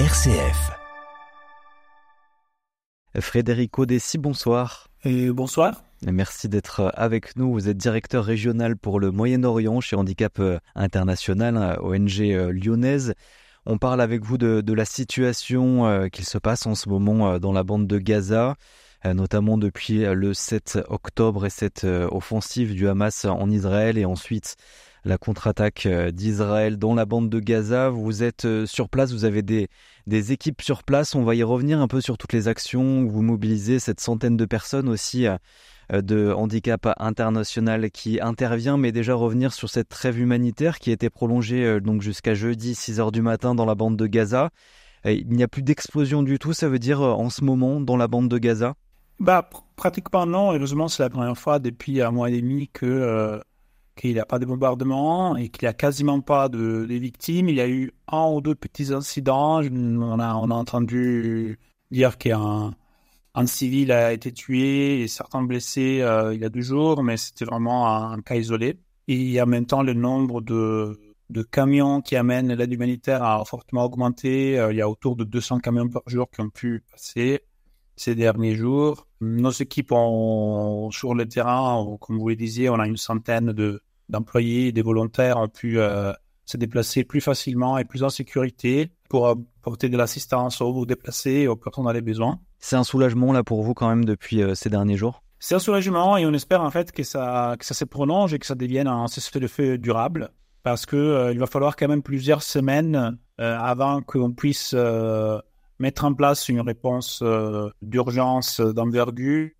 RCF. Frédérico Dessy, bonsoir. Et bonsoir. Merci d'être avec nous. Vous êtes directeur régional pour le Moyen-Orient chez Handicap International, ONG lyonnaise. On parle avec vous de, la situation euh, qu'il se passe en ce moment euh, dans la bande de Gaza, euh, notamment depuis le 7 octobre et cette offensive du Hamas en Israël et ensuite la contre-attaque d'Israël dans la bande de Gaza. Vous êtes sur place, vous avez des, des équipes sur place. On va y revenir un peu sur toutes les actions. Vous mobilisez cette centaine de personnes aussi euh, de handicap international qui intervient, mais déjà revenir sur cette trêve humanitaire qui a été prolongée euh, jusqu'à jeudi 6 h du matin dans la bande de Gaza. Euh, il n'y a plus d'explosion du tout, ça veut dire en ce moment dans la bande de Gaza? Bah, Pratiquement non. Heureusement, c'est la première fois depuis un mois et demi que, qu'il n'y a pas de bombardement et qu'il n'y a quasiment pas de, victimes. Il y a eu un ou deux petits incidents. On a, entendu dire a un, civil a été tué et certains blessés euh, il y a deux jours, mais c'était vraiment un, cas isolé. Et en même temps, le nombre de, de camions qui amènent l'aide humanitaire a fortement augmenté. Euh, il y a autour de 200 camions par jour qui ont pu passer ces derniers jours. Nos équipes ont, sur le terrain, comme vous le disiez, on a une centaine de, d'employés, des volontaires ont pu euh, se déplacer plus facilement et plus en sécurité pour apporter de l'assistance aux déplacés aux personnes dans les besoins. C'est un soulagement là pour vous quand même depuis euh, ces derniers jours? C'est un soulagement et on espère en fait que ça, que ça se prolonge et que ça devienne un cessez-le-feu durable parce que euh, il va falloir quand même plusieurs semaines avant qu'on puisse mettre en place une réponse d'urgence d'envergure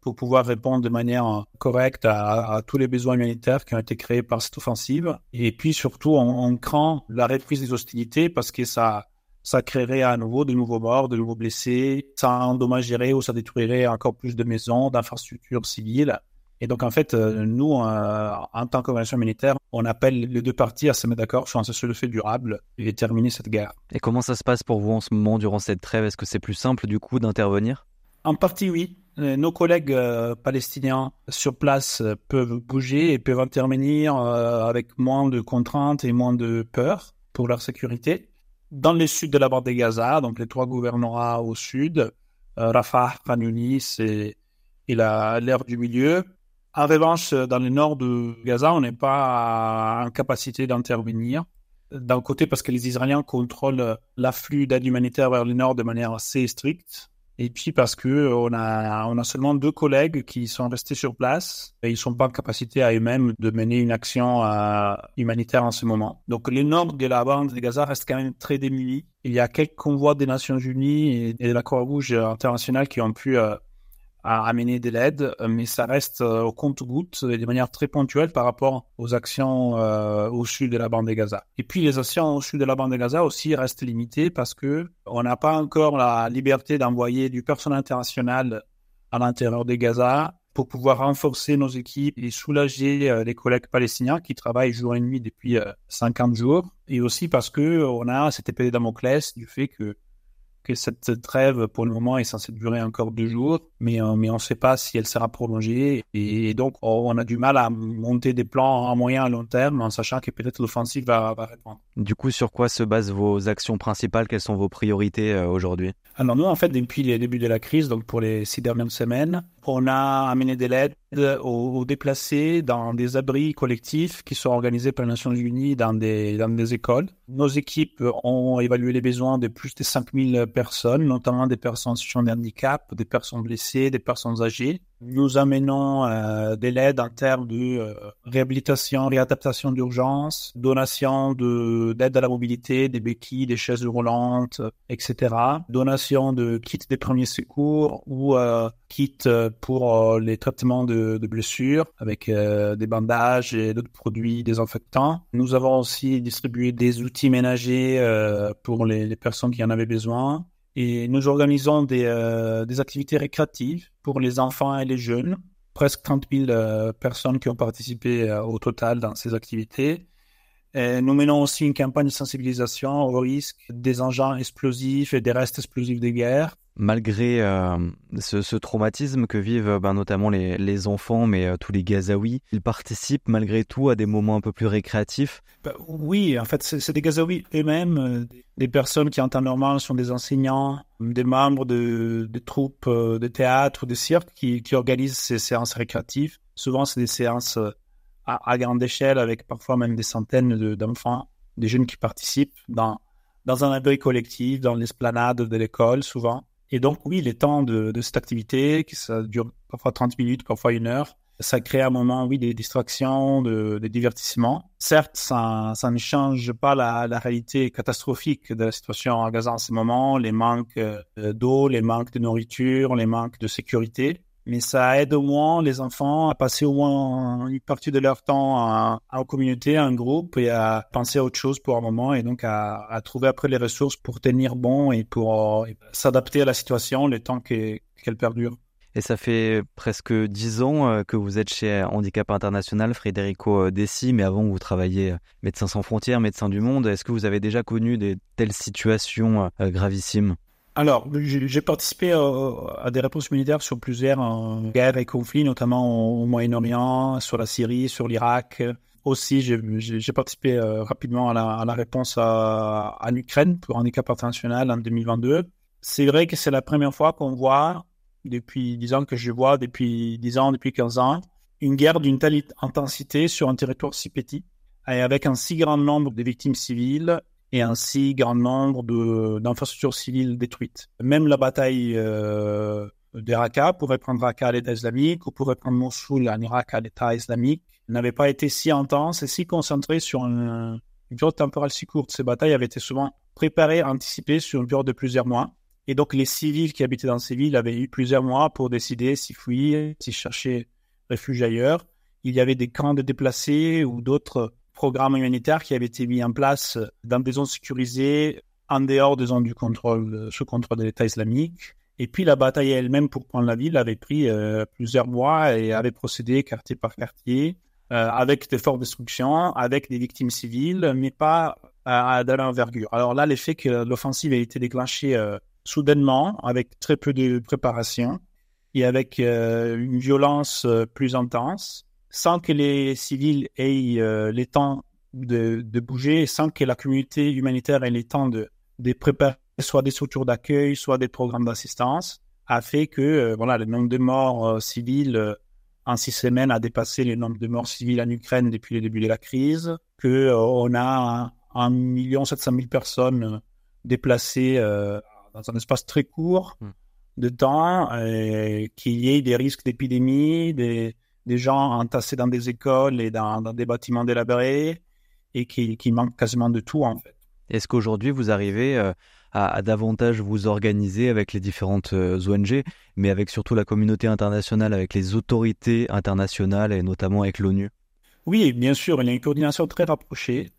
pour pouvoir répondre de manière correcte à, tous les besoins humanitaires qui ont été créés par cette offensive. Et puis surtout, on, on craint la reprise des hostilités parce que ça ça créerait à nouveau de nouveaux morts, de nouveaux blessés, ça endommagerait ou ça détruirait encore plus de maisons, d'infrastructures civiles. Et donc, en fait, euh, nous, euh, en tant qu'organisation militaire, on appelle les deux parties à se mettre d'accord sur un cessez-le-feu durable et terminer cette guerre. Et comment ça se passe pour vous en ce moment, durant cette trêve? Est-ce que c'est plus simple, du coup, d'intervenir? En partie, oui. Euh, nos collègues palestiniens sur place peuvent bouger et peuvent intervenir avec moins de contraintes et moins de peur pour leur sécurité dans le sud de la bande de Gaza, donc les trois gouvernorats au sud, Rafah, Khan et, et l'aire du milieu. En revanche, dans le nord de Gaza, on n'est pas en capacité d'intervenir. D'un côté, parce que les Israéliens contrôlent l'afflux d'aide humanitaire vers le nord de manière assez stricte. Et puis parce que a, on a seulement deux collègues qui sont restés sur place et ils sont pas en capacité à eux-mêmes de mener une action euh, humanitaire en ce moment. Donc le nord de la bande de Gaza reste quand même très démuni. Il y a quelques convois des Nations Unies et, de la Croix-Rouge internationale qui ont pu euh, à amener de l'aide, euh, mais ça reste euh, au compte-gouttes de manière très ponctuelle par rapport aux actions euh, au sud de la bande de Gaza. Et puis les actions au sud de la bande de Gaza aussi restent limitées parce que on n'a pas encore la liberté d'envoyer du personnel international à l'intérieur de Gaza pour pouvoir renforcer nos équipes et soulager les collègues palestiniens qui travaillent jour et nuit depuis 50 jours. Et aussi parce que on a cette épée de Damoclès du fait que que cette trêve, pour le moment, est censée durer encore deux jours, mais, euh, mais on ne sait pas si elle sera prolongée. Et, donc, on a du mal à monter des plans à moyen et à long terme en sachant que peut-être l'offensive va, va répondre. Du coup, sur quoi se basent vos actions principales? Quelles sont vos priorités euh, aujourd'hui? Alors nous, en fait, depuis le début de la crise, donc pour les six dernières semaines, on a amené de l'aide aux, déplacés dans des abris collectifs qui sont organisés par les Nations Unies dans des, dans des écoles. Nos équipes ont évalué les besoins de plus de 5000 personnes, notamment des personnes en situation de handicap, des personnes blessées, des personnes âgées. Nous amenons euh, de l'aide en termes de euh, réhabilitation, réadaptation d'urgence, donation de d'aide à la mobilité, des béquilles, des chaises roulantes, etc. Donation de kits des premiers secours ou euh, kits pour euh, les traitements de, de blessures avec euh, des bandages et d'autres produits désinfectants. Nous avons aussi distribué des outils ménagers pour les, les personnes qui en avaient besoin. Et nous organisons des, euh, des, activités récréatives pour les enfants et les jeunes. Presque 30 000 euh, personnes qui ont participé euh, au total dans ces activités. Et nous menons aussi une campagne de sensibilisation au risque des engins explosifs et des restes explosifs de guerre malgré euh, ce, traumatisme que vivent ben, notamment les, enfants, mais euh, tous les Gazaouis, ils participent malgré tout à des moments un peu plus récréatifs bah, Oui, en fait, c'est des Gazaouis eux-mêmes, euh, des personnes qui en temps normal sont des enseignants, des membres de, troupes de théâtre ou de cirque qui, organisent ces séances récréatives. Souvent, c'est des séances à, grande échelle avec parfois même des centaines d'enfants, des jeunes qui participent dans, dans un abri collectif, dans l'esplanade de l'école souvent. Et donc, oui, les temps de, cette activité, qui ça dure parfois 30 minutes, parfois une heure, ça crée un moment, oui, des distractions, de, des divertissements. Certes, ça, ne change pas la, la, réalité catastrophique de la situation à Gaza en ce moment, les manques euh, d'eau, les manques de nourriture, les manques de sécurité mais ça aide au moins les enfants à passer au moins une partie de leur temps en, communauté, en groupe et à penser à autre chose pour un moment et donc à, trouver après les ressources pour tenir bon et pour euh, s'adapter à la situation le temps qu'elle perdure. Et ça fait presque dix ans euh, que vous êtes chez Handicap International, Frédérico euh, Dessy, mais avant vous travailliez Médecins sans frontières, Médecins du Monde. Est-ce que vous avez déjà connu des telles situations gravissimes? Alors, j'ai participé à des réponses militaires sur plusieurs euh, guerres et conflits, notamment au, Moyen-Orient, sur la Syrie, sur l'Irak. Aussi, j'ai participé euh, rapidement à la, réponse à, à l'Ukraine pour handicap international en 2022. C'est vrai que c'est la première fois qu'on voit, depuis 10 ans que je vois, depuis 10 ans, depuis 15 ans, une guerre d'une telle intensité sur un territoire si petit et avec un si grand nombre de victimes civiles et ainsi grand nombre d'infrastructures civiles détruites. Même la bataille euh, de Raqqa, pourrait prendre Raqqa à l'État islamique, ou pourrait prendre Mossoul en Irak à l'État islamique, n'avait pas été si intense et si concentrée sur une période temporelle si courte. Ces batailles avaient été souvent préparées, anticipées sur une période de plusieurs mois. Et donc les civils qui habitaient dans ces villes avaient eu plusieurs mois pour décider s'y fuir, s'y chercher refuge ailleurs. Il y avait des camps de déplacés ou d'autres programme humanitaire qui avait été mis en place dans des zones sécurisées en dehors des zones du contrôle, sous contrôle de l'État islamique. Et puis la bataille elle-même pour prendre la ville avait pris euh, plusieurs mois et avait procédé quartier par quartier, euh, avec des fortes destructions, avec des victimes civiles, mais pas à, de l'envergure. Alors là, l'effet que l'offensive a été déclenchée euh, soudainement, avec très peu de préparation et avec une violence plus intense, sans que les civils aient euh, le temps de, de, bouger, sans que la communauté humanitaire ait le temps de, de préparer soit des structures d'accueil, soit des programmes d'assistance, a fait que euh, voilà, le nombre de morts euh, civils en six semaines a dépassé le nombre de morts civils en Ukraine depuis le début de la crise, que on a un million sept cent mille personnes déplacées dans un espace très court hmm. de temps, qu'il y ait des risques d'épidémie, des des gens entassés dans des écoles et dans, des bâtiments délabrés et qui, qui manquent quasiment de tout en fait. Est-ce qu'aujourd'hui vous arrivez euh, à, davantage vous organiser avec les différentes euh, ONG, mais avec surtout la communauté internationale, avec les autorités internationales et notamment avec l'ONU? Oui, bien sûr, il y a une coordination très rapprochée.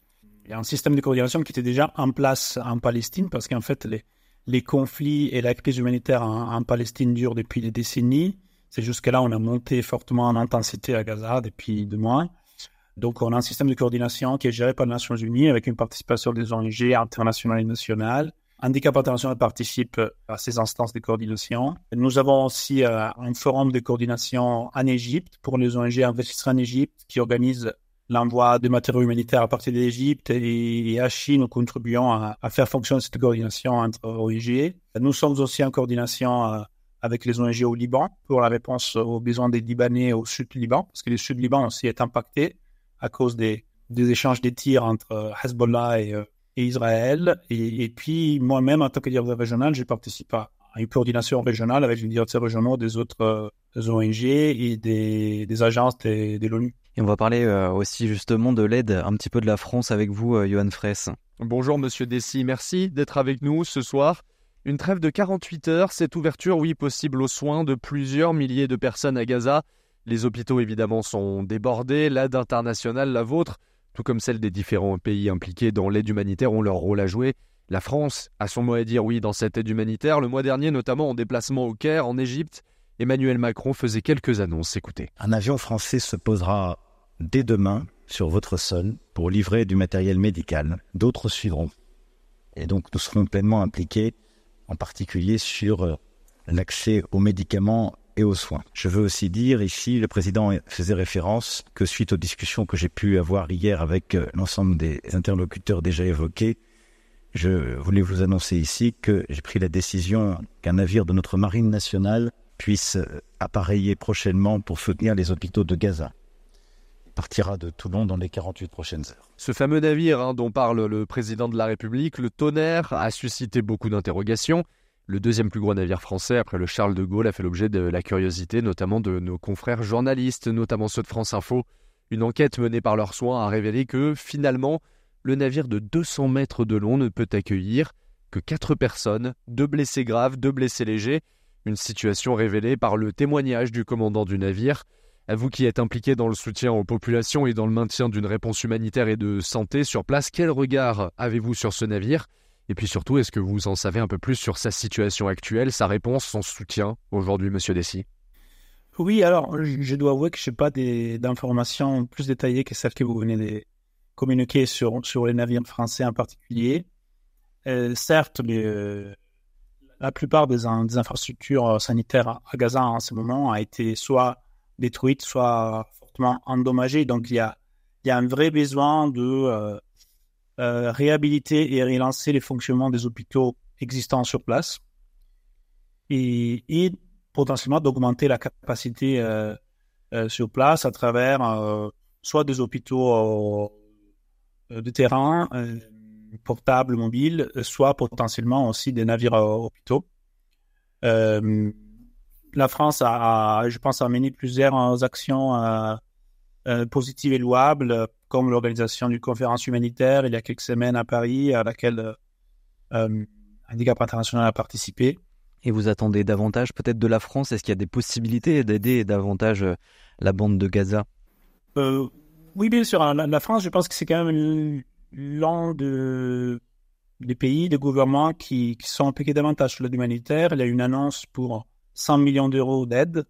Il y a un système de coordination qui était déjà en place en Palestine parce qu'en fait les, les conflits et la crise humanitaire en Palestine durent depuis des décennies. C'est jusque-là, on a monté fortement en intensité à Gaza depuis deux mois. Donc, on a un système de coordination qui est géré par les Nations Unies avec une participation des ONG internationales et nationales. Handicap International participe à ces instances de coordination. Nous avons aussi euh, un forum de coordination en Égypte pour les ONG investisseurs en Égypte qui organise l'envoi de matériaux humanitaires à partir d'Égypte et, à Chine, nous contribuons à, à, faire fonctionner cette coordination entre ONG. Nous sommes aussi en coordination euh, avec les ONG au Liban pour la réponse aux besoins des Libanais au sud du Liban, parce que le sud du Liban aussi est impacté à cause des, des échanges des tirs entre euh, Hezbollah et, euh, et Israël. Et, et puis moi-même, en tant que directeur régional, j'ai participé à une coordination régionale avec les directeurs régionaux des autres euh, ONG et des, des agences de, de l'ONU. Et on va parler aussi justement de l'aide un petit peu de la France avec vous, Johan Fraisse. Bonjour Monsieur Dessy, merci d'être avec nous ce soir. Une trêve de 48 heures, cette ouverture, oui, possible aux soins de plusieurs milliers de personnes à Gaza. Les hôpitaux, évidemment, sont débordés. L'aide internationale, la vôtre, tout comme celle des différents pays impliqués dans l'aide humanitaire, ont leur rôle à jouer. La France a son mot à dire, oui, dans cette aide humanitaire. Le mois dernier, notamment en déplacement au Caire, en Égypte, Emmanuel Macron faisait quelques annonces. Écoutez. Un avion français se posera dès demain sur votre sol pour livrer du matériel médical. D'autres suivront. Et donc, nous serons pleinement impliqués en particulier sur l'accès aux médicaments et aux soins. Je veux aussi dire ici, le président faisait référence que suite aux discussions que j'ai pu avoir hier avec l'ensemble des interlocuteurs déjà évoqués, je voulais vous annoncer ici que j'ai pris la décision qu'un navire de notre marine nationale puisse appareiller prochainement pour soutenir les hôpitaux de Gaza. Partira de Toulon dans les 48 prochaines heures. Ce fameux navire hein, dont parle le président de la République, le Tonnerre, a suscité beaucoup d'interrogations. Le deuxième plus gros navire français après le Charles de Gaulle a fait l'objet de la curiosité notamment de nos confrères journalistes, notamment ceux de France Info. Une enquête menée par leurs soins a révélé que finalement, le navire de 200 mètres de long ne peut accueillir que 4 personnes, deux blessés graves, deux blessés légers, une situation révélée par le témoignage du commandant du navire. À vous qui êtes impliqué dans le soutien aux populations et dans le maintien d'une réponse humanitaire et de santé sur place, quel regard avez-vous sur ce navire? Et puis surtout, est-ce que vous en savez un peu plus sur sa situation actuelle, sa réponse, son soutien aujourd'hui, monsieur Dessy? Oui, alors je dois avouer que je n'ai pas d'informations plus détaillées que celles que vous venez de, communiquer sur, sur les navires français en particulier. Euh, certes, euh, la plupart des, infrastructures sanitaires à, Gaza en ce moment a été soit détruite, soit fortement endommagée. Donc il y a, il y a un vrai besoin de euh, réhabiliter et relancer les fonctionnements des hôpitaux existants sur place et, potentiellement d'augmenter la capacité sur place à travers soit des hôpitaux euh, de terrain euh, portables, mobiles, soit potentiellement aussi des navires hôpitaux. Euh, la France a, je pense, a mené plusieurs actions positives et louables, comme l'organisation d'une conférence humanitaire il y a quelques semaines à Paris, à laquelle Handicap International a participé. Et vous attendez davantage peut-être de la France? Est-ce qu'il y a des possibilités d'aider davantage la bande de Gaza? Oui, bien sûr. La, France, je pense que c'est quand même l'un de, des pays, des gouvernements qui, qui sont impliqués davantage sur l'aide humanitaire. Il y a une annonce pour 100 millions d'euros d'aide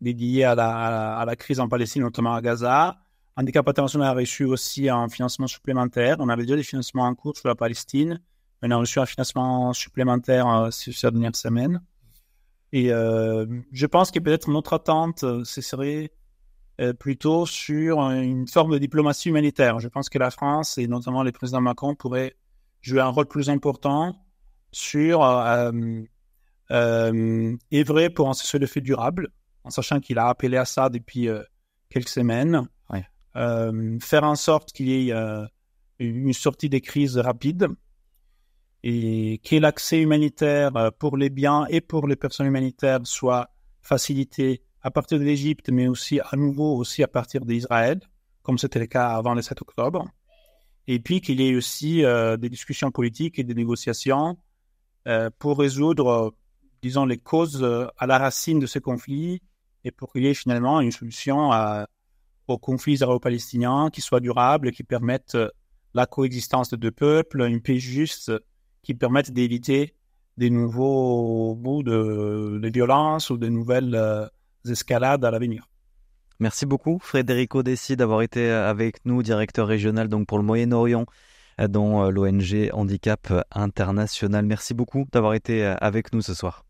dédiée à la, crise en Palestine, notamment à Gaza. Handicap International a reçu aussi un financement supplémentaire. On avait déjà des financements en cours sur la Palestine. On a reçu un financement supplémentaire euh, ces dernières semaines. Et euh, je pense que peut-être notre attente, euh, ce serait euh, plutôt sur une forme de diplomatie humanitaire. Je pense que la France et notamment le président Macron pourraient jouer un rôle plus important sur euh, euh, œuvrer pour un cessez-le-feu durable, en sachant qu'il a appelé à ça depuis euh, quelques semaines. faire en sorte qu'il y ait une sortie des crises rapide et que l'accès humanitaire pour les biens et pour les personnes humanitaires soit facilité à partir de l'Égypte, mais aussi à nouveau aussi à partir d'Israël, comme c'était le cas avant le 7 octobre. Et puis qu'il y ait aussi euh, des discussions politiques et des négociations euh, pour résoudre, disons, les causes euh, à la racine de ce conflit et pour qu'il y ait finalement une solution à, au conflit israélo-palestinien qui soit durable qui permette la coexistence de deux peuples, une paix juste, qui permette d'éviter des nouveaux bouts de, de violence ou de nouvelles escalades à l'avenir. Merci beaucoup Frédérico Dessy d'avoir été avec nous, directeur régional donc pour le Moyen-Orient euh, l'ONG Handicap International. Merci beaucoup d'avoir été avec nous ce soir.